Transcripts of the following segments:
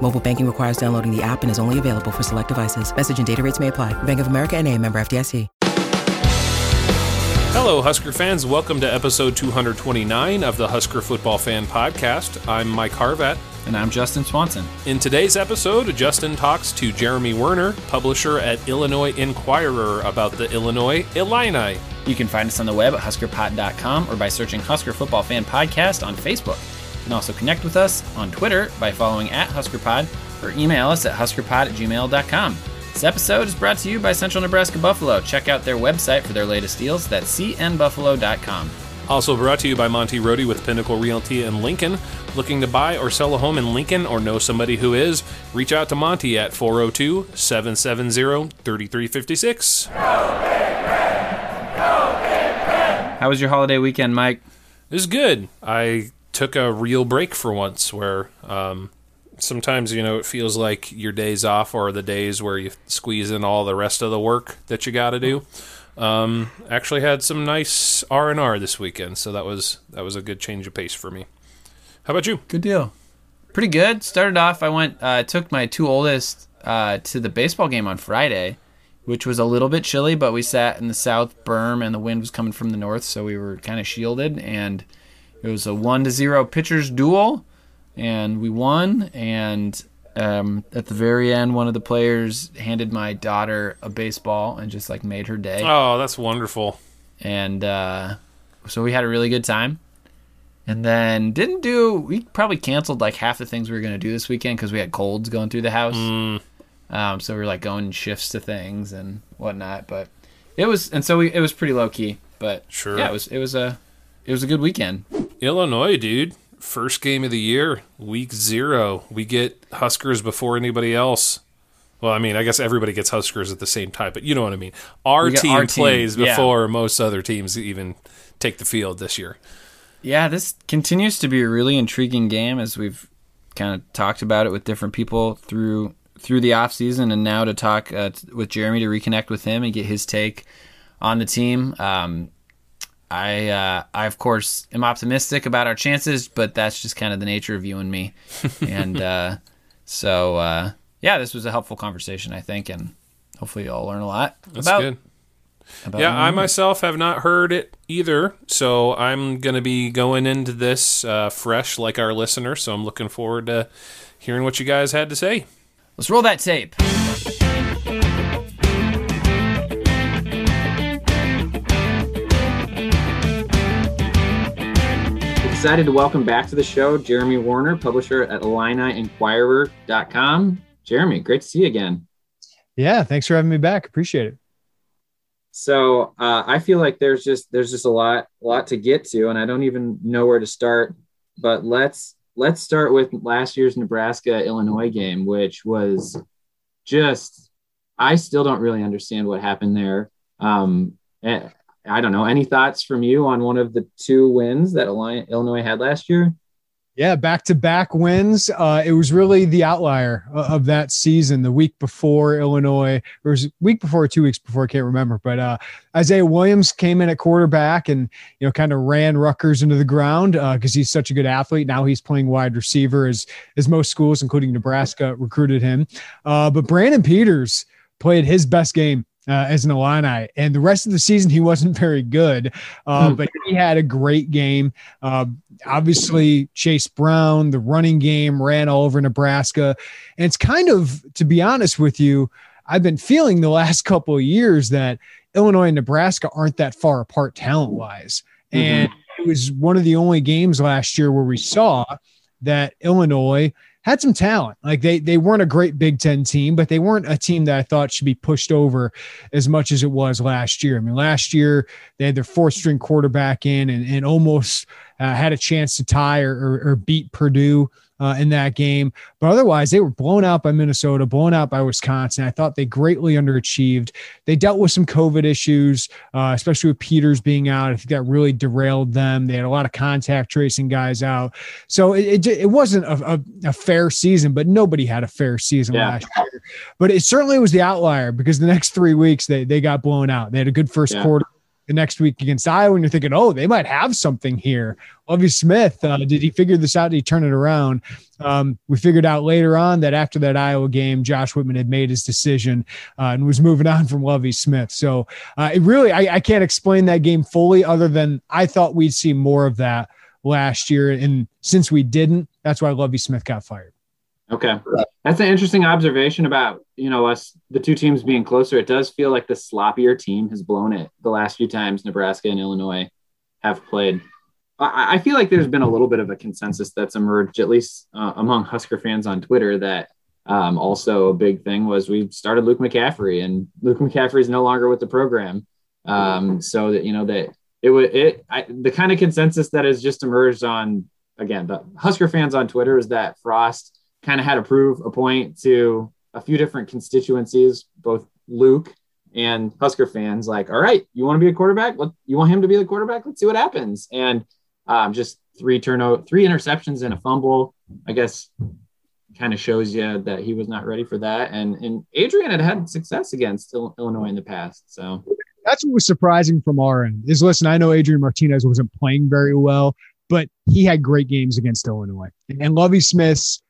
Mobile banking requires downloading the app and is only available for select devices. Message and data rates may apply. Bank of America and a member FDIC. Hello, Husker fans. Welcome to episode 229 of the Husker Football Fan Podcast. I'm Mike Harvat. And I'm Justin Swanson. In today's episode, Justin talks to Jeremy Werner, publisher at Illinois Inquirer, about the Illinois Illini. You can find us on the web at huskerpod.com or by searching Husker Football Fan Podcast on Facebook. Can also connect with us on Twitter by following at HuskerPod or email us at huskerpod at gmail.com. This episode is brought to you by Central Nebraska Buffalo. Check out their website for their latest deals. That's cnbuffalo.com. Also brought to you by Monty Rohde with Pinnacle Realty in Lincoln. Looking to buy or sell a home in Lincoln or know somebody who is? Reach out to Monty at 402 770 3356. How was your holiday weekend, Mike? It was good. I took a real break for once where um, sometimes, you know, it feels like your days off are the days where you squeeze in all the rest of the work that you got to do. Um, actually had some nice R and R this weekend, so that was that was a good change of pace for me. How about you? Good deal. Pretty good. Started off. I went. Uh, took my two oldest uh, to the baseball game on Friday, which was a little bit chilly, but we sat in the south berm and the wind was coming from the north, so we were kind of shielded. And it was a one to zero pitchers duel, and we won. And um, at the very end, one of the players handed my daughter a baseball and just like made her day. Oh, that's wonderful. And uh, so we had a really good time. And then didn't do. We probably canceled like half the things we were going to do this weekend because we had colds going through the house. Mm. Um, so we were like going shifts to things and whatnot. But it was, and so we, it was pretty low key. But Sure. yeah, it was it was a it was a good weekend. Illinois, dude. First game of the year, week zero. We get Huskers before anybody else. Well, I mean, I guess everybody gets Huskers at the same time, but you know what I mean. Our team our team, plays yeah. before most other teams even take the field this year. Yeah, this continues to be a really intriguing game as we've kind of talked about it with different people through through the off season, and now to talk uh, with Jeremy to reconnect with him and get his take on the team. Um, I uh, I of course am optimistic about our chances, but that's just kind of the nature of you and me, and uh, so uh, yeah, this was a helpful conversation, I think, and hopefully you'll learn a lot That's about. good. about Yeah, I myself have not heard it either, so I'm going to be going into this uh, fresh like our listener, so I'm looking forward to hearing what you guys had to say. Let's roll that tape. Excited to welcome back to the show Jeremy Werner, publisher at IlliniInquirer.com. Jeremy, great to see you again. Yeah, thanks for having me back. Appreciate it. So uh, I feel like there's just there's just a lot lot to get to, and I don't even know where to start. But let's let's start with last year's Nebraska Illinois game, which was just I still don't really understand what happened there. Um, eh, I don't know. Any thoughts from you on one of the two wins that Illinois had last year? Yeah, back to back wins. Uh, it was really the outlier of that season. The week before Illinois, or was week before, or two weeks before, I can't remember. But uh, Isaiah Williams came in at quarterback and you know kind of ran Rutgers into the ground because he's such a good athlete. Now he's playing wide receiver, as as most schools, including Nebraska, recruited him. Uh, but Brandon Peters played his best game uh, as an Illini, and the rest of the season he wasn't very good. Uh, Hmm. But he had a great game. Uh, obviously, Chase Brown, the running game ran all over Nebraska, and it's kind of, to be honest with you, I've been feeling the last couple of years that Illinois and Nebraska aren't that far apart talent wise, and it was one of the only games last year where we saw that Illinois had some talent. Like they they weren't a great Big Ten team, but they weren't a team that I thought should be pushed over as much as it was last year. I mean, last year they had their fourth string quarterback in and, and almost uh, had a chance to tie or, or, or beat Purdue uh, in that game. But otherwise, they were blown out by Minnesota, blown out by Wisconsin. I thought they greatly underachieved. They dealt with some COVID issues, uh, especially with Peters being out. I think that really derailed them. They had a lot of contact tracing guys out. So it, it, it wasn't a, a, a, fair season, but nobody had a fair season yeah. last year. But it certainly was the outlier because the next three weeks they, they got blown out. They had a good first yeah. quarter the next week against Iowa, and you're thinking, oh, they might have something here. Lovie Smith, uh, did he figure this out? Did he turn it around? Um, we figured out later on that after that Iowa game, Josh Whitman had made his decision uh, and was moving on from Lovie Smith. So uh, it really, I, I can't explain that game fully, other than I thought we'd see more of that last year, and since we didn't, that's why Lovie Smith got fired. Okay. That's an interesting observation about, you know, us, the two teams being closer. It does feel like the sloppier team has blown it the last few times Nebraska and Illinois have played. I, I feel like there's been a little bit of a consensus that's emerged, at least uh, among Husker fans on Twitter, that um, also a big thing was we started Luke McCaffrey, and Luke McCaffrey is no longer with the program. Um, so that, you know, that it would, it, I, the kind of consensus that has just emerged on, again, the Husker fans on Twitter is that Frost kind of had to prove a point to a few different constituencies, both Luke and Husker fans. Like, all right, you want to be a quarterback? Let, you want him to be the quarterback? Let's see what happens. And um, just three turnover, three interceptions and a fumble. I guess kind of shows you that he was not ready for that. And and Adrian had had success against Illinois in the past, so. That's what was surprising from our end. Is listen, I know Adrian Martinez wasn't playing very well, but he had great games against Illinois. And Lovie Smith's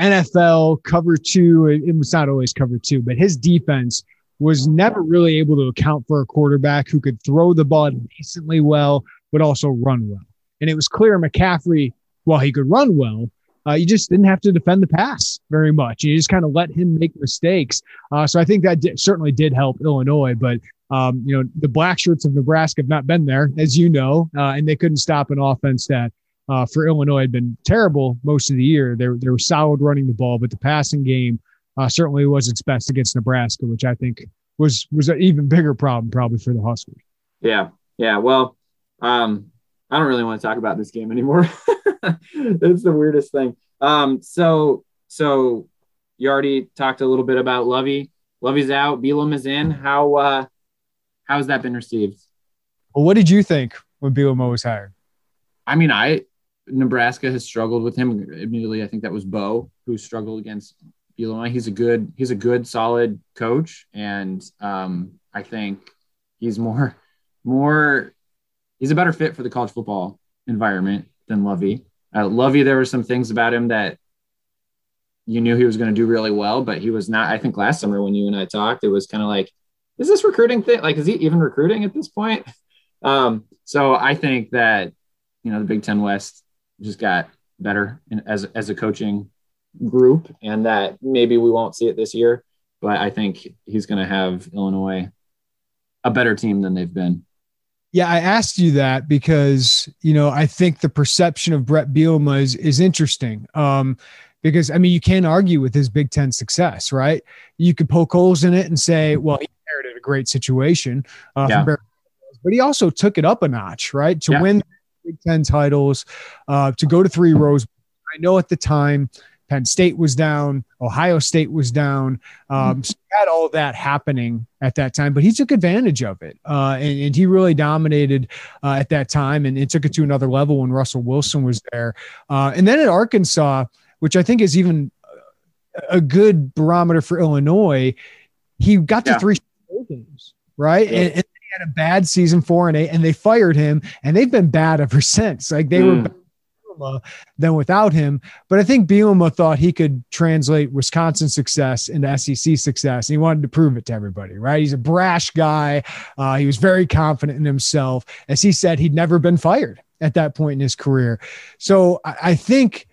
NFL cover two. It was not always cover two, but his defense was never really able to account for a quarterback who could throw the ball decently well, but also run well. And it was clear McCaffrey, while he could run well, uh, you just didn't have to defend the pass very much. You just kind of let him make mistakes. Uh, so I think that certainly did help Illinois. But um, you know, the black shirts of Nebraska have not been there, as you know, uh, and they couldn't stop an offense that uh, for Illinois had been terrible most of the year. They, they were solid running the ball, but the passing game uh, certainly was its best against Nebraska, which I think was was an even bigger problem probably for the Huskers. Yeah, yeah. Well, um, I don't really want to talk about this game anymore. it's the weirdest thing. Um, so so you already talked a little bit about Lovie. Lovie's out. Bielema is in. How uh, how has that been received? Well, what did you think when Bielema was hired? I mean, I Nebraska has struggled with him. Immediately, I think that was Bo who struggled against Bielema. He's a good, he's a good, solid coach, and um, I think he's more, more, he's a better fit for the college football environment than Lovie. Uh, Lovie, there were some things about him that you knew he was going to do really well, but he was not. I think last summer when you and I talked, it was kind of like, is this recruiting thing? Like, is he even recruiting at this point? Um, so I think that you know the Big Ten West just got better in, as as a coaching group, and that maybe we won't see it this year, but I think he's going to have Illinois a better team than they've been. Yeah, I asked you that because you know I think the perception of Bret Bielema is is interesting. Um, because I mean, you can't argue with his Big Ten success, right? You could poke holes in it and say, well, he inherited a great situation, uh, yeah. but he also took it up a notch, right? To yeah. win Big Ten titles, uh, to go to three rows. I know at the time Penn State was down, Ohio State was down. Um, so had all that happening at that time, but he took advantage of it, uh, and, and, he really dominated uh, at that time, and it took it to another level when Russell Wilson was there. Uh, and then at Arkansas, which I think is even a good barometer for Illinois, he got to yeah. three games, right? Yeah. And, and had a bad season four and eight, and they fired him, and they've been bad ever since. Like they mm. were hmm. than without him. But I think Bielema thought he could translate Wisconsin success into SEC success. And he wanted to prove it to everybody, right? He's a brash guy. Uh, he was very confident in himself. As he said, he'd never been fired at that point in his career. So I, I think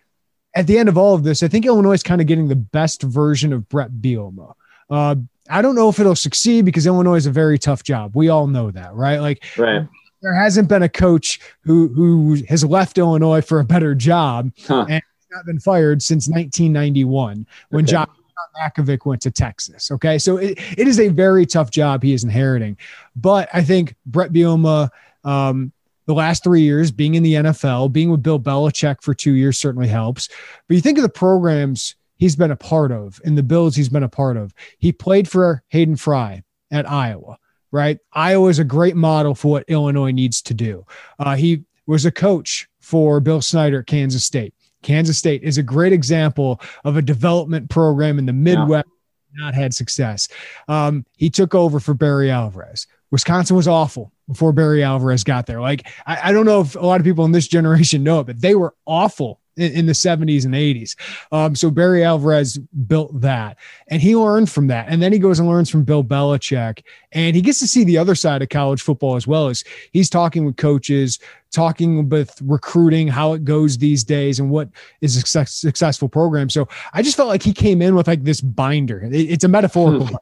at the end of all of this, I think Illinois is kind of getting the best version of Bret Bielema. Uh, I don't know if it'll succeed because Illinois is a very tough job. We all know that, right? Like, right. there hasn't been a coach who who has left Illinois for a better job huh. and not been fired since 1991 when okay. John Mackovic went to Texas. Okay, so it, it is a very tough job he is inheriting, but I think Bret Bielema. Um, the last three years being in the NFL, being with Bill Belichick for two years certainly helps. But you think of the programs he's been a part of and the Bills he's been a part of. He played for Hayden Fry at Iowa, right? Iowa is a great model for what Illinois needs to do. Uh, he was a coach for Bill Snyder at Kansas State. Kansas State is a great example of a development program in the Midwest yeah. not had success. Um, he took over for Barry Alvarez. Wisconsin was awful before Barry Alvarez got there. Like, I, I, don't know if a lot of people in this generation know it, but they were awful in, in the 70s and 80s. Um, so Barry Alvarez built that and he learned from that. And then he goes and learns from Bill Belichick and he gets to see the other side of college football as well as he's talking with coaches, talking with recruiting, how it goes these days and what is a success, successful program. So I just felt like he came in with like this binder. It, it's a metaphorical. Hmm.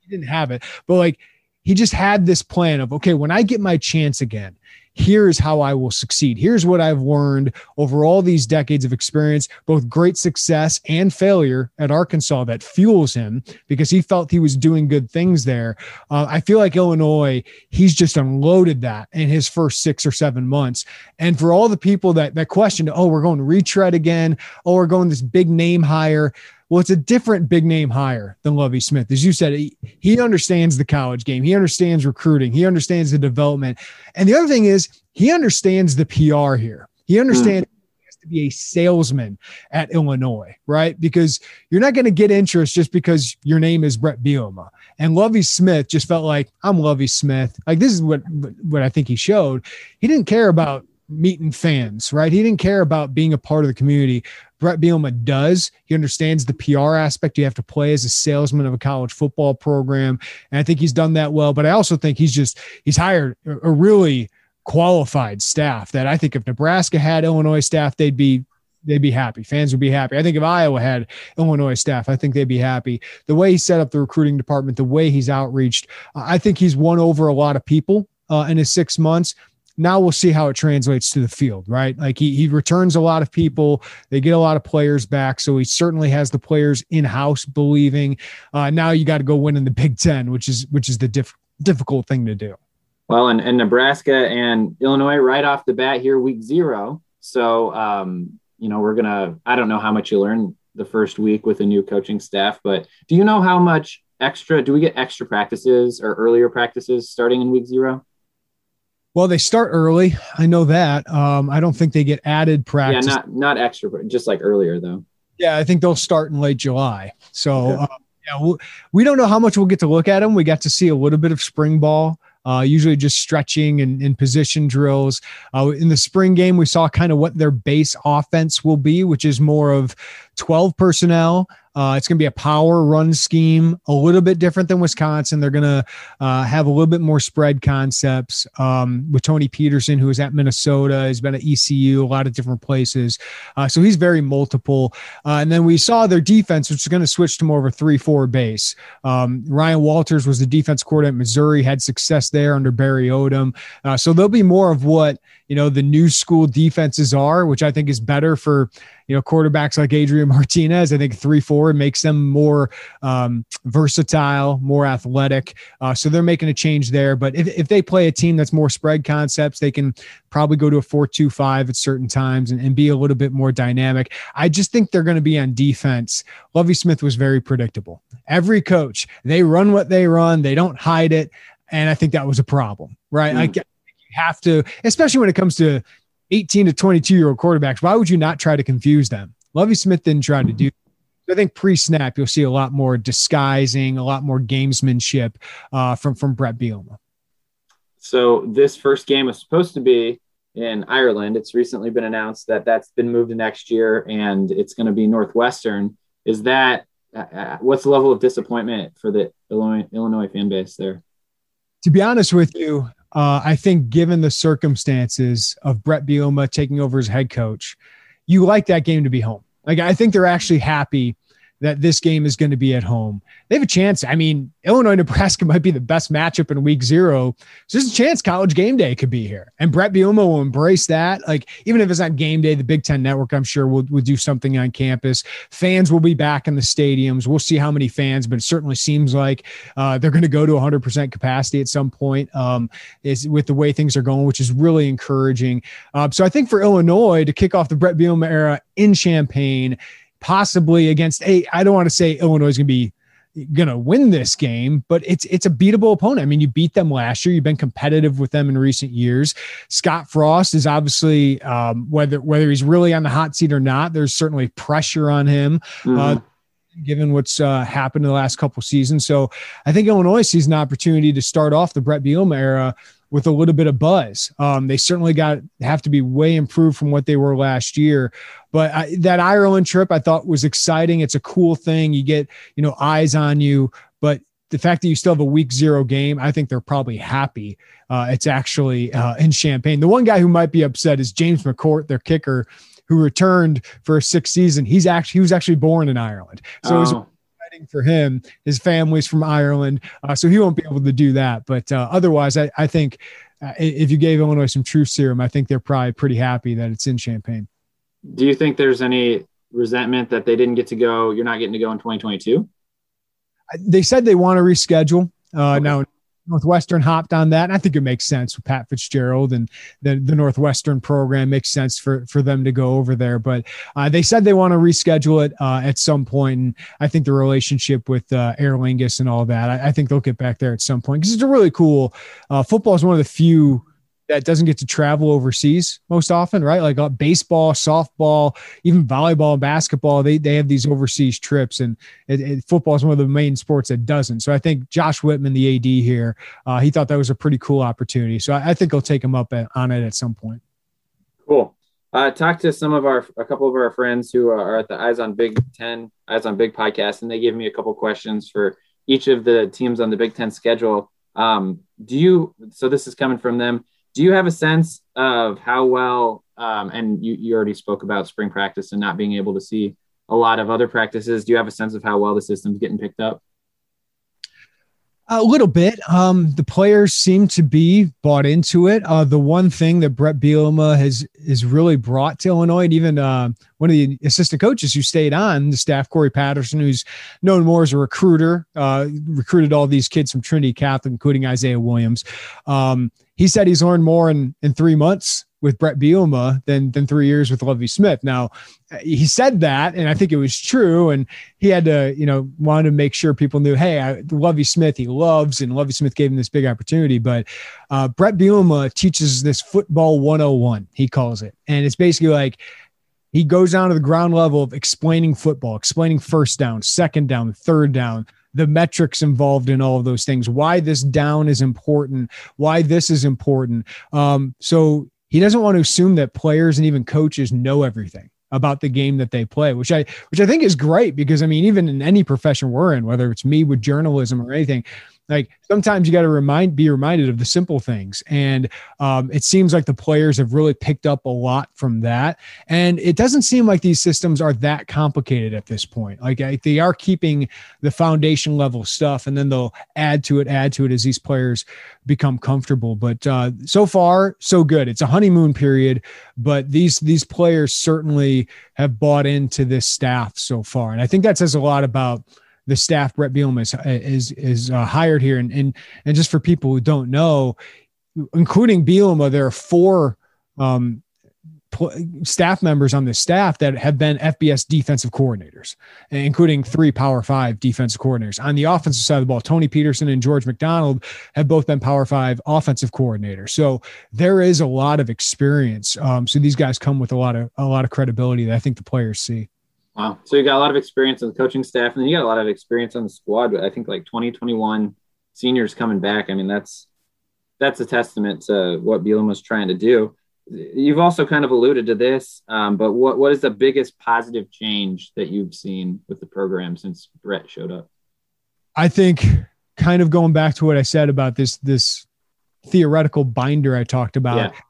he didn't have it, but like he just had this plan of, okay, when I get my chance again, here's how I will succeed. Here's what I've learned over all these decades of experience, both great success and failure at Arkansas that fuels him because he felt he was doing good things there. Uh, I feel like Illinois, he's just unloaded that in his first six or seven months. And for all the people that that questioned, oh, we're going to retread again, oh, we're going this big name hire. Well, it's a different big name hire than Lovie Smith. As you said, he, he understands the college game. He understands recruiting. He understands the development. And the other thing is he understands the PR here. He understands mm. to be a salesman at Illinois, right? Because you're not going to get interest just because your name is Bret Bielema. And Lovie Smith just felt like I'm Lovie Smith. Like this is what what I think he showed. He didn't care about meeting fans, right? He didn't care about being a part of the community. Bret Bielema does. He understands the PR aspect. You have to play as a salesman of a college football program. And I think he's done that well. But I also think he's just, he's hired a really qualified staff that I think if Nebraska had Illinois staff, they'd be they'd be happy. Fans would be happy. I think if Iowa had Illinois staff, I think they'd be happy. The way he set up the recruiting department, the way he's outreached, I think he's won over a lot of people uh, in his six months now we'll see how it translates to the field, right? Like he, he returns a lot of people, they get a lot of players back. So he certainly has the players in house believing. Uh, now you got to go win in the Big Ten, which is which is the diff- difficult thing to do. Well, and, and Nebraska and Illinois right off the bat here, week zero. So, um, you know, we're going to, I don't know how much you learn the first week with a new coaching staff, but do you know how much extra, do we get extra practices or earlier practices starting in week zero? Well, they start early. I know that. Um, I don't think they get added practice. Yeah, not not extra, just like earlier though. Yeah, I think they'll start in late July. So okay. uh, yeah, we'll, we don't know how much we'll get to look at them. We got to see a little bit of spring ball. Uh, usually just stretching and, and position drills. Uh, in the spring game, we saw kind of what their base offense will be, which is more of 12 personnel, uh, it's going to be a power run scheme, a little bit different than Wisconsin. They're going to uh, have a little bit more spread concepts um, with Tony Petersen, who is at Minnesota, he's been at ECU, a lot of different places. Uh, so he's very multiple. Uh, and then we saw their defense, which is going to switch to more of a 3 4 base. Um, Ryan Walters was the defense coordinator at Missouri, had success there under Barry Odom. Uh, so there'll be more of what, you know, the new school defenses are, which I think is better for you know, quarterbacks like Adrian Martinez. I think three four makes them more um, versatile, more athletic. Uh, so they're making a change there. But if, if they play a team that's more spread concepts, they can probably go to a four two five at certain times and, and be a little bit more dynamic. I just think they're going to be on defense. Lovie Smith was very predictable. Every coach, they run what they run, they don't hide it. And I think that was a problem, right? Mm. I, you have to, especially when it comes to 18 to 22 year old quarterbacks, why would you not try to confuse them? Lovie Smith didn't try to do. I think pre-snap you'll see a lot more disguising, a lot more gamesmanship uh, from from Bret Bielema. So this first game was supposed to be in Ireland. It's recently been announced that that's been moved to next year, and it's going to be Northwestern. Is that uh, uh, what's the level of disappointment for the Illinois, Illinois fan base there? To be honest with you, uh, I think given the circumstances of Bret Bielema taking over as head coach, you like that game to be home. Like I think they're actually happy that this game is going to be at home. They have a chance. I mean, Illinois Nebraska might be the best matchup in week zero. So there's a chance college game day could be here. And Bret Bielema will embrace that. Like, even if it's not game day, the Big Ten Network, I'm sure, will, will do something on campus. Fans will be back in the stadiums. We'll see how many fans, but it certainly seems like uh, they're going to go to 100% capacity at some point um, is with the way things are going, which is really encouraging. Uh, so I think for Illinois to kick off the Bret Bielema era in Champaign, possibly against a I don't want to say Illinois is going to be going to win this game, but it's it's a beatable opponent. I mean, you beat them last year. You've been competitive with them in recent years. Scott Frost is obviously um, whether whether he's really on the hot seat or not. There's certainly pressure on him. Mm-hmm. Uh, given what's uh, happened in the last couple seasons. So I think Illinois sees an opportunity to start off the Bret Bielema era with a little bit of buzz. Um, they certainly got have to be way improved from what they were last year. But I, that Ireland trip I thought was exciting. It's a cool thing. You get you know eyes on you, but the fact that you still have a week zero game, I think they're probably happy. Uh, it's actually uh, in Champaign. The one guy who might be upset is James McCourt, their kicker, who returned for a sixth season. He's actually he was actually born in Ireland, so oh. it was oh for him. His family's from Ireland, uh, so he won't be able to do that. But uh, otherwise, I, I think uh, if you gave Illinois some truth serum, I think they're probably pretty happy that it's in Champaign. Do you think there's any resentment that they didn't get to go? You're not getting to go in 2022. They said they want to reschedule. Uh, okay. Now Northwestern hopped on that. And I think it makes sense with Pat Fitzgerald and the, the Northwestern program makes sense for, for them to go over there. But uh, they said they want to reschedule it uh, at some point. And I think the relationship with uh, Aer Lingus and all that, I, I, think they'll get back there at some point because it's a really cool. Uh, football is one of the few that doesn't get to travel overseas most often, right? Like uh, baseball, softball, even volleyball, and basketball, they, they have these overseas trips, and it, it, football is one of the main sports that doesn't. So I think Josh Whitman, the AD here, uh, he thought that was a pretty cool opportunity. So I, I think he'll take him up at, on it at some point. Cool. Uh, talked to some of our, a couple of our friends who are at the Eyes on Big Ten, Eyes on Big podcast, and they gave me a couple questions for each of the teams on the Big Ten schedule. Um, do you, so this is coming from them do you have a sense of how well um, and you, you already spoke about spring practice and not being able to see a lot of other practices. Do you have a sense of how well the system's getting picked up a little bit. Um, the players seem to be bought into it. Uh, the one thing that Bret Bielema has is really brought to Illinois, and even uh, one of the assistant coaches who stayed on the staff, Corey Patterson, who's known more as a recruiter, uh, recruited all these kids from Trinity Catholic, including Isaiah Williams. Um, he said he's learned more in in three months with Bret Bielema than than three years with Lovie Smith. Now, he said that, and I think it was true. And he had to, you know, wanted to make sure people knew, hey, I, Lovie Smith he loves, and Lovie Smith gave him this big opportunity. But uh, Bret Bielema teaches this football 101, he calls it, and it's basically like he goes down to the ground level of explaining football, explaining first down, second down, third down, the metrics involved in all of those things, why this down is important, why this is important. Um, so he doesn't want to assume that players and even coaches know everything about the game that they play, which I which I think is great because I mean, even in any profession we're in, whether it's me with journalism or anything, like sometimes you got to remind be reminded of the simple things. And um, it seems like the players have really picked up a lot from that. And it doesn't seem like these systems are that complicated at this point. Like they are keeping the foundation level stuff and then they'll add to it add to it as these players become comfortable. But uh, so far so good. It's a honeymoon period but these these players certainly have bought into this staff so far. And i think that says a lot about the staff Bret Bielema is is, is uh, hired here, and and and just for people who don't know, including Bielema, there are four um, staff members on the staff that have been FBS defensive coordinators, including three Power Five defensive coordinators. On the offensive side of the ball, Tony Petersen and George McDonald have both been Power Five offensive coordinators. So there is a lot of experience. Um, so these guys come with a lot of a lot of credibility that I think the players see. Wow. So you got a lot of experience on the coaching staff, and then you got a lot of experience on the squad. I think like 2021 seniors coming back. I mean, that's that's a testament to what Bielema was trying to do. You've also kind of alluded to this, um, but what what is the biggest positive change that you've seen with the program since Bret showed up? I think kind of going back to what I said about this this theoretical binder I talked about. Yeah.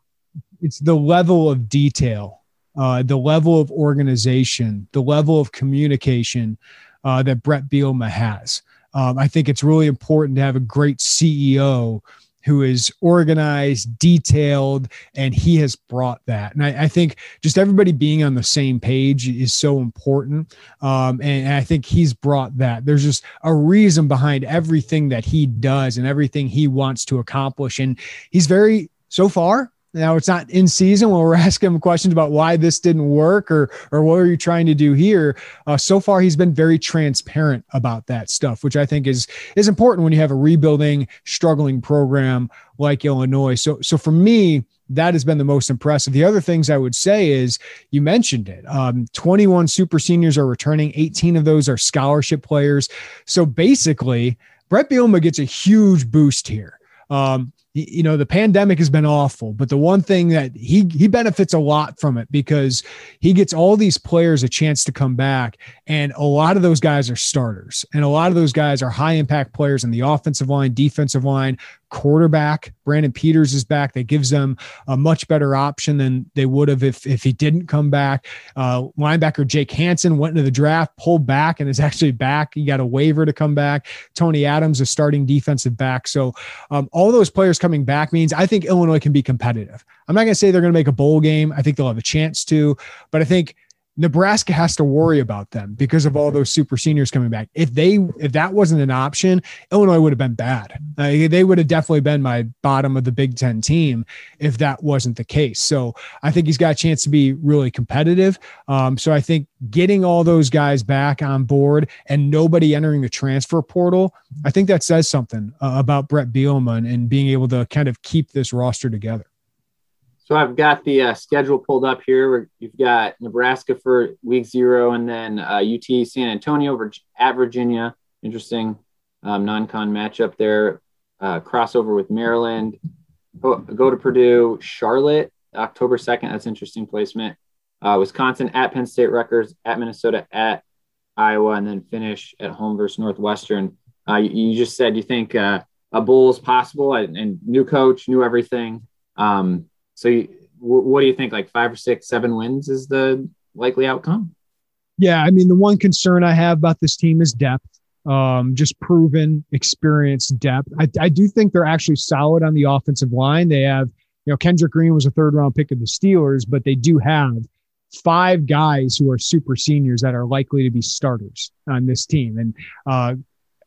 It's the level of detail uh, the level of organization, the level of communication, uh, that Bret Bielema has. Um, I think it's really important to have a great CEO who is organized, detailed, and he has brought that. And I, I think just everybody being on the same page is so important. Um, and, and I think he's brought that. There's just a reason behind everything that he does and everything he wants to accomplish. And he's very, so far, now it's not in season when we're asking him questions about why this didn't work or or what are you trying to do here. Uh, so far, he's been very transparent about that stuff, which I think is is important when you have a rebuilding, struggling program like Illinois. So so for me, that has been the most impressive. The other things I would say is you mentioned it. Um, 21 super seniors are returning, 18 of those are scholarship players. So basically, Bret Bielema gets a huge boost here. Um, you know the pandemic has been awful but the one thing that he he benefits a lot from it because he gets all these players a chance to come back. And a lot of those guys are starters. And a lot of those guys are high impact players in the offensive line defensive line quarterback. Brandon Peters is back. That gives them a much better option than they would have if, if he didn't come back. Uh, linebacker Jake Hansen went into the draft, pulled back, and is actually back. He got a waiver to come back. Tony Adams, a starting defensive back. So um, all those players coming back means I think Illinois can be competitive. I'm not going to say they're going to make a bowl game. I think they'll have a chance to, but I think Nebraska has to worry about them because of all those super seniors coming back. If they if that wasn't an option, Illinois would have been bad. Uh, they would have definitely been my bottom of the Big Ten team if that wasn't the case. So I think he's got a chance to be really competitive. Um, so I think getting all those guys back on board and nobody entering the transfer portal, I think that says something uh, about Bret Bielema and, and being able to kind of keep this roster together. So I've got the uh, schedule pulled up here. You've got Nebraska for week zero, and then uh, UT San Antonio at Virginia. Interesting um, non-con matchup there. Uh, crossover with Maryland. Go, go, to Purdue, Charlotte, October second. That's interesting placement. Uh, Wisconsin at Penn State, Rutgers at Minnesota at Iowa, and then finish at home versus Northwestern. Uh, you, you, just said you think uh, a bowl is possible, and, and new coach, new everything. Um, so, you, what do you think? Like five or six, seven wins is the likely outcome? Yeah, I mean, the one concern I have about this team is depth. Um, just proven experience depth. I, I do think they're actually solid on the offensive line. They have, you know, Kendrick Green was a third round pick of the Steelers, but they do have five guys who are super seniors that are likely to be starters on this team. And uh,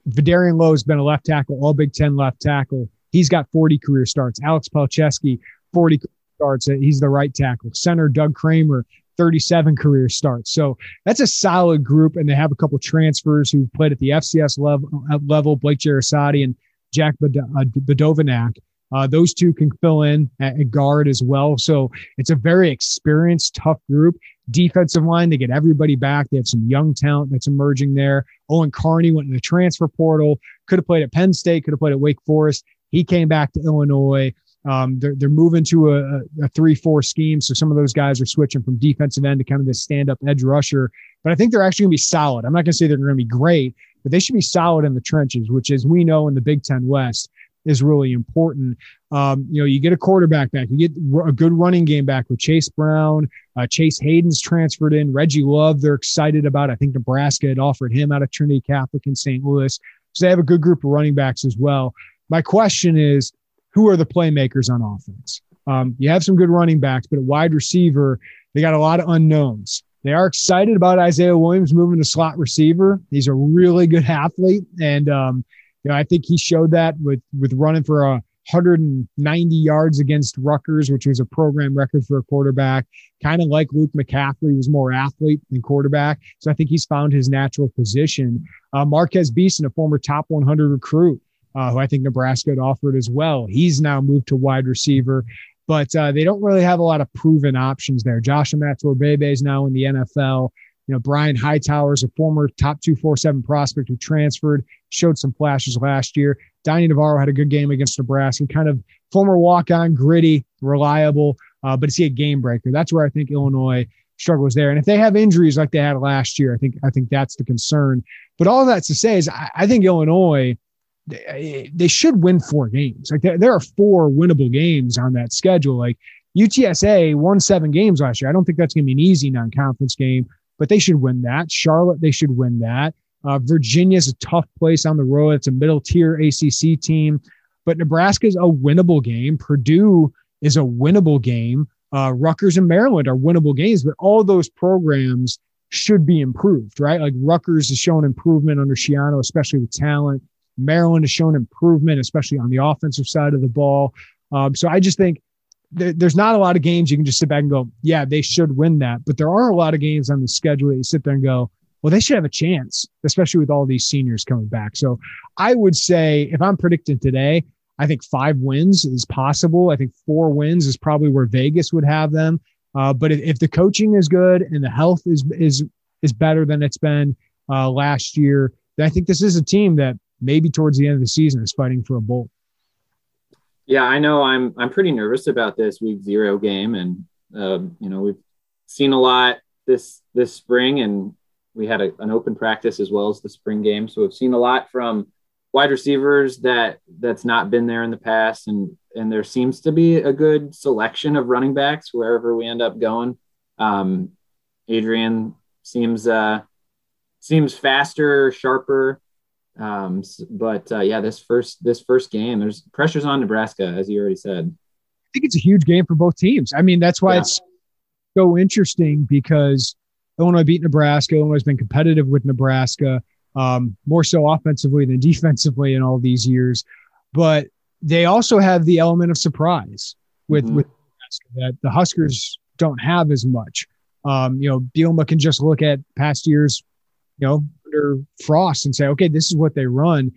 Vederian Lowe has been a left tackle, all Big Ten left tackle. He's got 40 career starts. Alex Palczewski, 40 starts. He's the right tackle. Center Doug Kramer, 37 career starts. So that's a solid group. And they have a couple transfers who played at the FCS level, uh, level Blake Jeresaty and Jack uh, Badovinac. Uh, those two can fill in at, guard as well. So it's a very experienced, tough group. Defensive line, they get everybody back. They have some young talent that's emerging there. Owen Carney went in the transfer portal, could have played at Penn State, could have played at Wake Forest. He came back to Illinois. Um, they're, they're moving to a, a three four scheme, so some of those guys are switching from defensive end to kind of this stand up edge rusher. But I think they're actually going to be solid. I'm not going to say they're going to be great, but they should be solid in the trenches, which, as we know in the Big Ten West, is really important. Um, you know, you get a quarterback back, you get a good running game back with Chase Brown, uh, Chase Hayden's transferred in, Reggie Love. They're excited about. I think Nebraska had offered him out of Trinity Catholic in St. Louis, so they have a good group of running backs as well. My question is who are the playmakers on offense? Um, you have some good running backs, but at wide receiver, they got a lot of unknowns. They are excited about Isaiah Williams moving to slot receiver. He's a really good athlete, and um, you know I think he showed that with with running for a 190 yards against Rutgers, which was a program record for a quarterback. Kind of like Luke McCaffrey was more athlete than quarterback, so I think he's found his natural position. Uh, Marquez Beason, a former top 100 recruit, uh, who I think Nebraska had offered as well. He's now moved to wide receiver, but uh, they don't really have a lot of proven options there. Josh Imatorbhebhe is now in the NFL. You know, Brian Hightower is a former top 247 prospect who transferred, showed some flashes last year. Donnie Navarro had a good game against Nebraska, kind of former walk on, gritty, reliable, uh, but is he a game breaker? That's where I think Illinois struggles there. And if they have injuries like they had last year, I think I think that's the concern. But all that's to say is I, I think Illinois – they should win four games. Like there, are four winnable games on that schedule. Like UTSA won seven games last year. I don't think that's going to be an easy non-conference game, but they should win that. Charlotte, they should win that. Uh, Virginia's a tough place on the road. It's a middle tier ACC team, but Nebraska's a winnable game. Purdue is a winnable game. Uh, Rutgers and Maryland are winnable games, but all those programs should be improved, right? Like Rutgers has shown improvement under Schiano, especially with talent. Maryland has shown improvement, especially on the offensive side of the ball. Um, so I just think there, there's not a lot of games you can just sit back and go, yeah, they should win that. But there are a lot of games on the schedule that you sit there and go, well, they should have a chance, especially with all these seniors coming back. So I would say if I'm predicting today, I think five wins is possible. I think four wins is probably where Vegas would have them. Uh, but if, if, the coaching is good and the health is is is better than it's been uh, last year, then I think this is a team that maybe towards the end of the season is fighting for a bowl. Yeah, I know. I'm I'm pretty nervous about this week zero game, and uh, you know we've seen a lot this this spring, and we had a, an open practice as well as the spring game, so we've seen a lot from wide receivers that that's not been there in the past, and and there seems to be a good selection of running backs wherever we end up going. Um, Adrian seems uh, seems faster, sharper. Um, but uh, yeah, this first this first game, there's pressures on Nebraska, as you already said. I think it's a huge game for both teams. I mean, that's why yeah. it's so interesting because Illinois beat Nebraska. Illinois has been competitive with Nebraska, um, more so offensively than defensively in all these years. But they also have the element of surprise with mm-hmm. with that the Huskers don't have as much. Um, you know, Bielema can just look at past years, you know, under Frost and say, okay, this is what they run.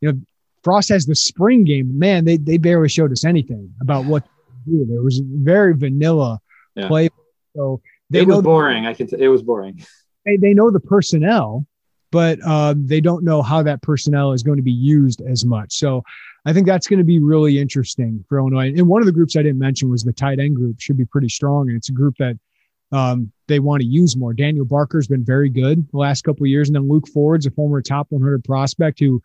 You know, Frost has the spring game. Man, they they barely showed us anything about what to do. There was very vanilla yeah. play. So they it was boring. The, I can. T- it was boring. They they know the personnel, but um, they don't know how that personnel is going to be used as much. So I think that's going to be really interesting for Illinois. And one of the groups I didn't mention was the tight end group should be pretty strong. And it's a group that um, they want to use more. Daniel Barker's been very good the last couple years. And then Luke Ford's a former top 100 prospect who,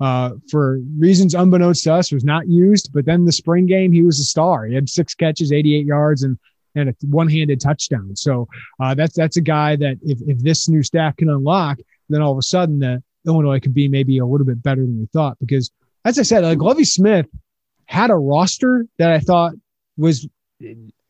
uh, for reasons unbeknownst to us, was not used. But then the spring game, he was a star. He had six catches, 88 yards, and and a one-handed touchdown. So uh, that's that's a guy that if, if this new staff can unlock, then all of a sudden the Illinois could be maybe a little bit better than we thought because – as I said, like Lovie Smith had a roster that I thought was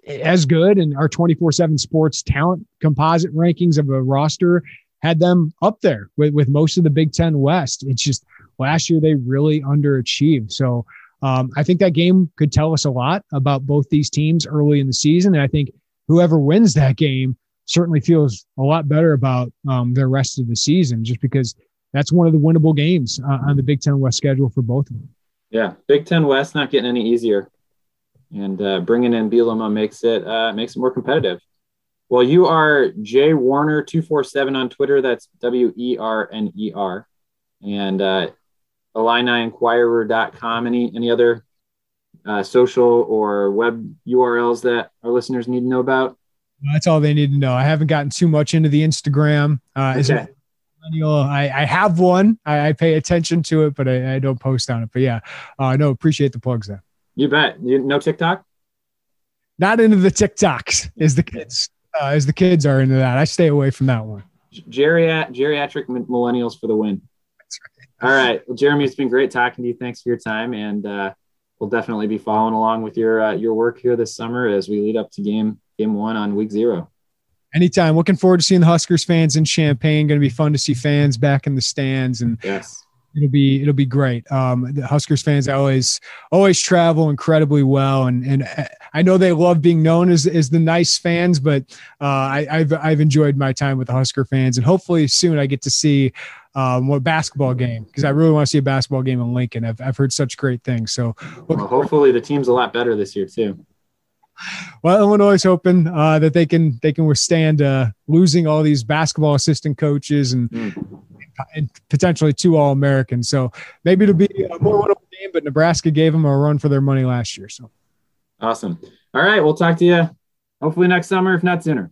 as good, and our 24 7 sports talent composite rankings of a roster had them up there with, with most of the Big Ten West. It's just last year they really underachieved. So um, I think that game could tell us a lot about both these teams early in the season. And I think whoever wins that game certainly feels a lot better about um, the rest of the season just because that's one of the winnable games uh, on the Big Ten West schedule for both of them. Yeah, Big Ten West not getting any easier, and uh, bringing in Bielema makes it uh, makes it more competitive. Well, you are Jay Werner two four seven on Twitter. That's W E R N E R, and uh, IlliniInquirer.com. Any any other uh, social or web URLs that our listeners need to know about? That's all they need to know. I haven't gotten too much into the Instagram. Uh, okay. Is it I, I have one. I, I, pay attention to it, but I, I don't post on it. But yeah, uh, no, appreciate the plugs there. You bet. You no TikTok? Not into the TikToks as the kids uh, as the kids are into that. I stay away from that one. Geriat- geriatric millennials for the win. Right. All right, well, Jeremy, it's been great talking to you. Thanks for your time, and uh, we'll definitely be following along with your uh, your work here this summer as we lead up to game game one on week zero anytime. Looking forward to seeing the Huskers fans in Champaign. Going to be fun to see fans back in the stands, and yes. It'll be it'll be great. Um, the Huskers fans always always travel incredibly well, and and I know they love being known as as the nice fans, but uh, I, have I've enjoyed my time with the Husker fans, and hopefully soon I get to see um, what basketball game because I really want to see a basketball game in Lincoln. I've I've heard such great things. So well, hopefully the team's a lot better this year too well, Illinois is hoping uh, that they can they can withstand uh, losing all these basketball assistant coaches and, mm. And potentially two All Americans. So maybe it'll be a more winnable game. But Nebraska gave them a run for their money last year. So awesome. All right, we'll talk to you hopefully next summer, if not sooner.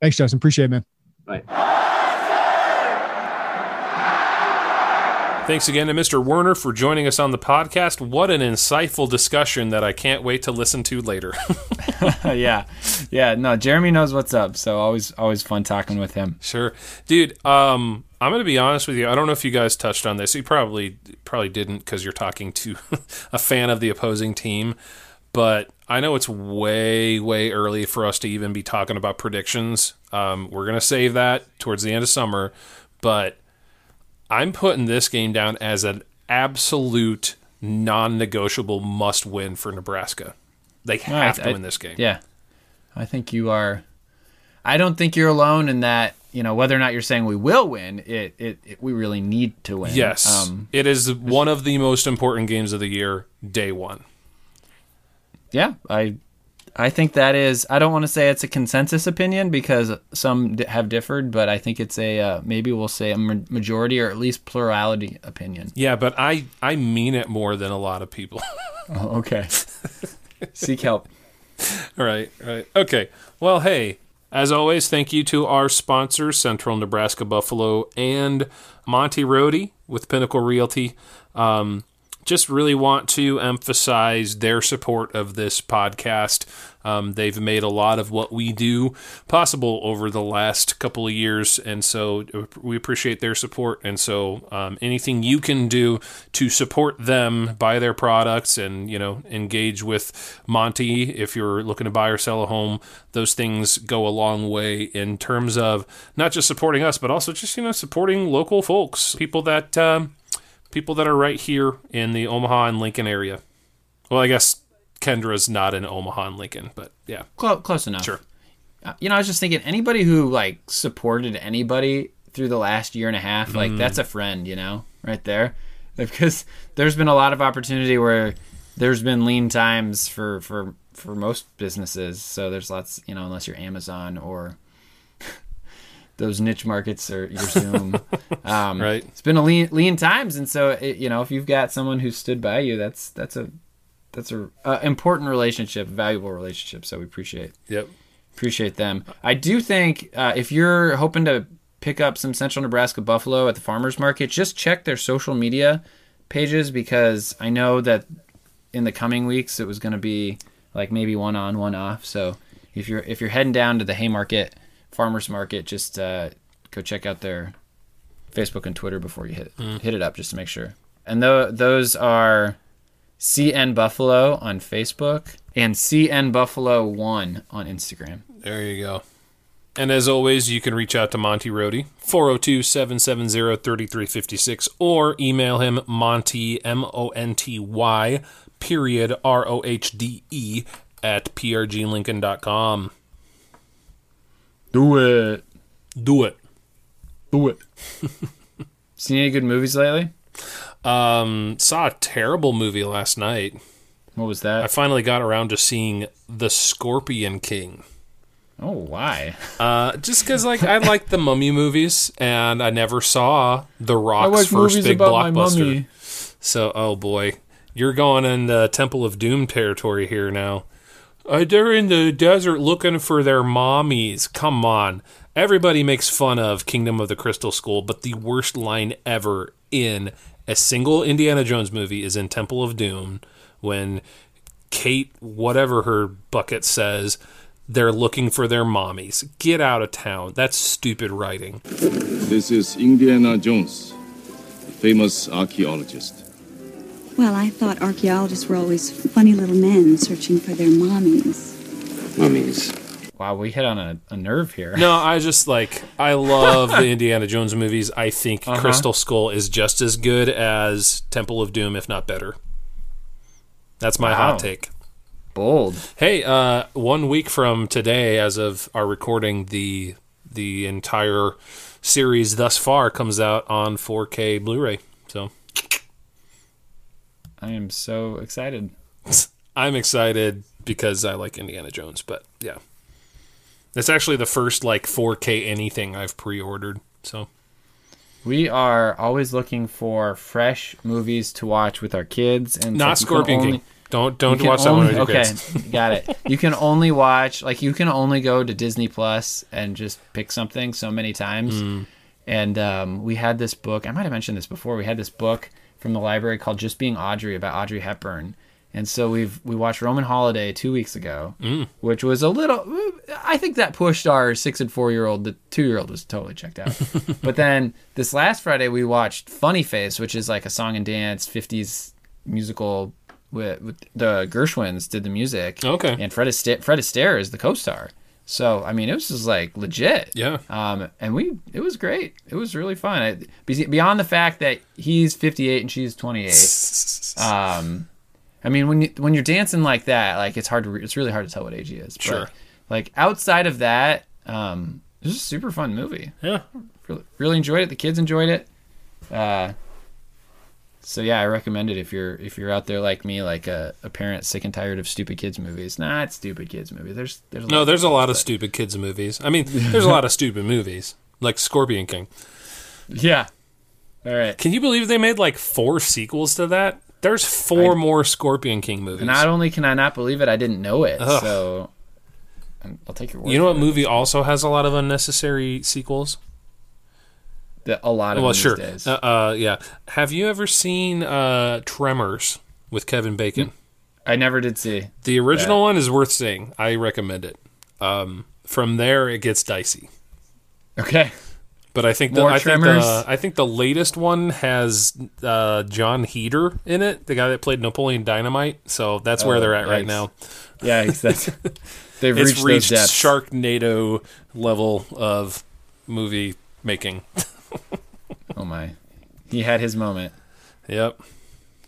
Thanks, Justin. Appreciate it, man. Bye. Thanks again to Mr. Werner for joining us on the podcast. What an insightful discussion that I can't wait to listen to later. yeah. Yeah, no, Jeremy knows what's up, so always always fun talking with him. Sure. Dude, um I'm going to be honest with you. I don't know if you guys touched on this. You probably probably didn't because you're talking to a fan of the opposing team. But I know it's way way early for us to even be talking about predictions. Um, we're going to save that towards the end of summer. But I'm putting this game down as an absolute non-negotiable must-win for Nebraska. They have I- to win this game. Yeah, I think you are. I don't think you're alone in that. You know, whether or not you're saying we will win, it, it, it we really need to win. Yes, Um, it is one of the most important games of the year, day one. yeah, I I think that is. I don't want to say it's a consensus opinion because some d- have differed, but I think it's a uh, maybe we'll say a ma- majority or at least plurality opinion. Yeah, but I I mean it more than a lot of people. Oh, okay. Seek help. right, right. Okay. Well, hey, as always, thank you to our sponsors, Central Nebraska Buffalo and Monty Rohde with Pinnacle Realty. Um, just really want to emphasize their support of this podcast. Um, they've made a lot of what we do possible over the last couple of years, and so uh, we appreciate their support. And so, um, anything you can do to support them, buy their products, and you know, engage with Monty if you're looking to buy or sell a home, those things go a long way in terms of not just supporting us, but also just you know supporting local folks, people that. Um, people that are right here in the Omaha and Lincoln area. Well, I guess Kendra's not in Omaha and Lincoln, but yeah, Close, close enough. sure. Uh, You know, I was just thinking anybody who like supported anybody through the last year and a half, like that's a friend, you know, right there. Because there's been a lot of opportunity where there's been lean times for for for most businesses. So there's lots, you know, unless you're Amazon or those niche markets or your Zoom. Um, Right. It's been a lean lean times, and so it, you know if you've got someone who stood by you, that's that's a that's a uh, important relationship, valuable relationship. So we appreciate Yep. appreciate them. I do think uh, if you're hoping to pick up some Central Nebraska buffalo at the farmers market, just check their social media pages because I know that in the coming weeks it was going to be like maybe one on, one off. So if you're if you're heading down to the Haymarket farmers market, just uh, go check out their Facebook and Twitter before you hit hit it up just to make sure. And tho- those are CN Buffalo on Facebook and CN Buffalo One on Instagram. There you go. And as always, you can reach out to Monty Rohde, 402 770 3356, or email him Monty, M O N T Y, period, R O H D E, at prglincoln.com. Do it. Do it. Do it. Seen any good movies lately? Um, saw a terrible movie last night. What was that? I finally got around to seeing The Scorpion King. Oh, why? Uh, just because like I like the Mummy movies, and I never saw The Rock's like first big blockbuster. So, oh boy, you're going in the Temple of Doom territory here now. Uh, they're in the desert looking for their mommies. Come on. Everybody makes fun of Kingdom of the Crystal Skull, but the worst line ever in a single Indiana Jones movie is in Temple of Doom when Kate, whatever her bucket says, they're looking for their mommies. Get out of town. That's stupid writing. This is Indiana Jones, the famous archaeologist. Well, I thought archaeologists were always funny little men searching for their mommies. Mummies. Wow, we hit on a, a nerve here. No, I just like I love the Indiana Jones movies. I think Uh-huh. Crystal Skull is just as good as Temple of Doom, if not better. That's my Wow. hot take. Bold. Hey, uh, one week from today, as of our recording, the the entire series thus far comes out on 4K Blu-ray. So I am so excited. I'm excited because I like Indiana Jones. But yeah, it's actually the first like 4K anything I've pre-ordered. So We are always looking for fresh movies to watch with our kids, and not like, Scorpion only- King. Don't don't watch that only- one with your okay, kids. got it. You can only watch like you can only go to Disney Plus and just pick something so many times. Hmm. And um, we had this book. I might have mentioned this before. We had this book from the library called "Just Being Audrey" about Audrey Hepburn, And so we've we watched Roman Holiday two weeks ago, Mm. which was a little. I think that pushed our six and four year old. The two year old was totally checked out. but then this last Friday we watched Funny Face, which is like a song and dance '50s musical. With, with the Gershwins did the music. Okay. And Fred Astaire, Fred Astaire is the co-star. So I mean, it was just like legit. Yeah. Um, and we, it was great. It was really fun. I, beyond the fact that he's 58 and she's 28. Um, I mean, when you when you're dancing like that, like it's hard to, re- it's really hard to tell what age he is. But, Sure. Like outside of that, um, it was a super fun movie. Yeah. Really, really enjoyed it. The kids enjoyed it. Uh, so yeah, I recommend it if you're if you're out there like me, like a, a parent sick and tired of stupid kids movies. Not stupid kids movies. There's there's No, there's a lot of stupid kids movies. I mean, there's a lot of stupid movies, like Scorpion King. Yeah. All right. Can you believe they made like four sequels to that? There's four more Scorpion King movies. Not only can I not believe it, I didn't know it. Ugh. So I'll take your word. you know what movie also has a lot of unnecessary sequels? That a lot of well, sure. these days. Uh, uh, yeah. Have you ever seen uh, Tremors with Kevin Bacon? I never did see. The original one is worth seeing. I recommend it. Um, from there, it gets dicey. Okay. But I think the More I think the I think the latest one has uh, Jon Heder in it, the guy that played Napoleon Dynamite. So that's where Oh, they're at right now. Yeah, that's, they've It's reached, reached, those. Sharknado level of movie making. Oh my. He had his moment. Yep.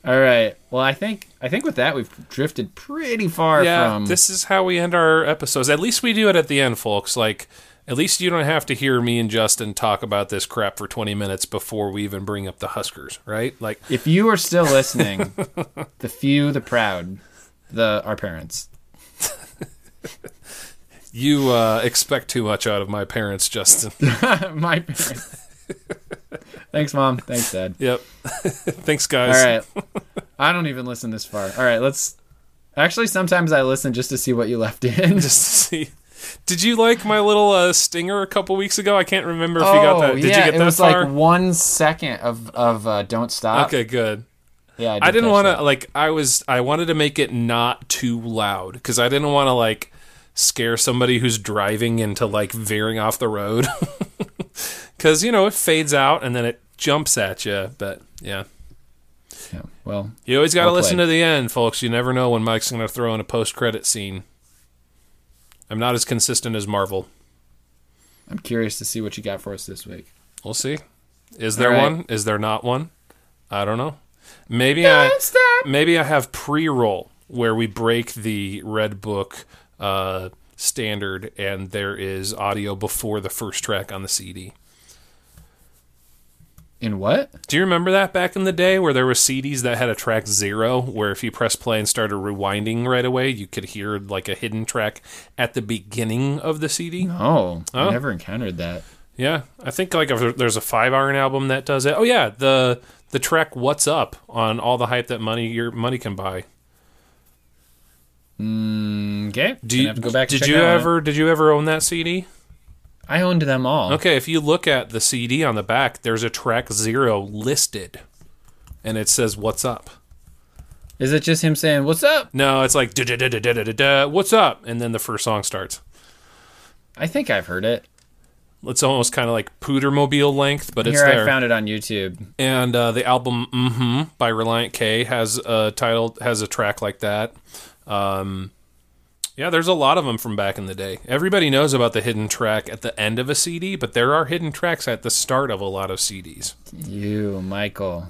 All right. Well, I think I think with that we've drifted pretty far Yeah, from this is how we end our episodes. At least we do it at the end, folks. Like, at least you don't have to hear me and Justin talk about this crap for 20 minutes before we even bring up the Huskers, right? Like, If you are still listening, the few, the proud, the our parents. you uh, expect too much out of my parents, Justin. my parents. Thanks, mom. Thanks, dad. yep. Thanks, guys. All right. I don't even listen this far. All right, let's. Actually, sometimes I listen just to see what you left in. Just to see. Did you like my little uh, stinger a couple weeks ago? I can't remember if you got that. Did Oh, yeah, you get that? it that was far? like one second of of uh, "Don't Stop." okay, good. Yeah, I didn't want to like I was I wanted to make it not too loud because I didn't want to like scare somebody who's driving into like veering off the road because you know it fades out and then it jumps at you. But yeah, Yeah, well, you always got to Well listen to the end, folks. You never know when Mike's going to throw in a post credit scene. I'm not as consistent as Marvel. I'm curious to see what you got for us this week. We'll see. Is there right. one? Is there not one? I don't know. Maybe I maybe I have pre-roll where we break the red book uh, standard and there is audio before the first track on the CD. In what? Do you remember that back in the day where there were CDs that had a track zero where if you press play and started rewinding right away, you could hear like a hidden track at the beginning of the CD? Oh, Oh. I never encountered that. Yeah, I think like if there's a Five Iron album that does it. Oh yeah, the the track "What's Up" on all the hype that money your money can buy. Mm, okay. Do you have to go back did you ever did you ever own that CD? I owned them all. Okay, if you look at the CD on the back, there's a track zero listed, and it says "What's Up." Is it just him saying "What's up"? No, it's like da da da da da da da. What's up? And then the first song starts. I think I've heard it. It's almost kind of like Pootermobile length, but it's Here, there. I found it on YouTube. and uh, the album "Mm-hmm" by Relient K has a title has a track like that. Um, yeah, there's a lot of them from back in the day. Everybody knows about the hidden track at the end of a CD, but there are hidden tracks at the start of a lot of CDs. You, Michael.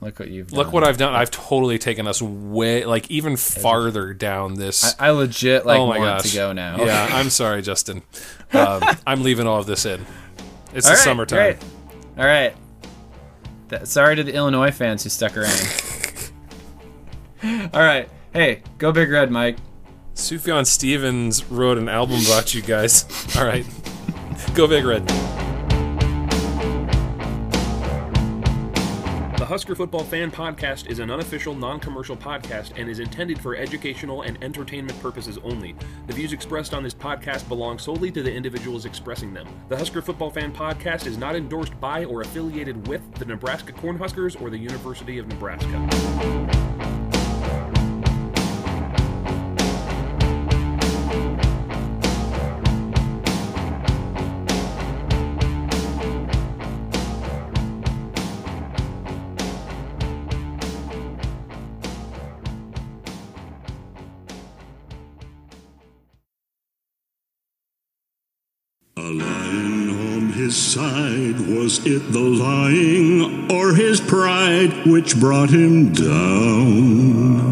Look what you've done. Look what I've done. I've totally taken us way, like even farther down this. I, I legit like oh my want gosh! to go now. Yeah, I'm sorry, Justin. Um, I'm leaving all of this in. It's All the right, summertime. great. All right. Th- sorry to the Illinois fans who stuck around. All right. Hey, go Big Red, Mike. Sufjan Stevens wrote an album about you guys. All right. Go Big Red. The Husker Football Fan Podcast is an unofficial, non commercial podcast and is intended for educational and entertainment purposes only. The views expressed on this podcast belong solely to the individuals expressing them. The Husker Football Fan Podcast is not endorsed by or affiliated with the Nebraska Cornhuskers or the University of Nebraska. His side, was it the lying or his pride which brought him down?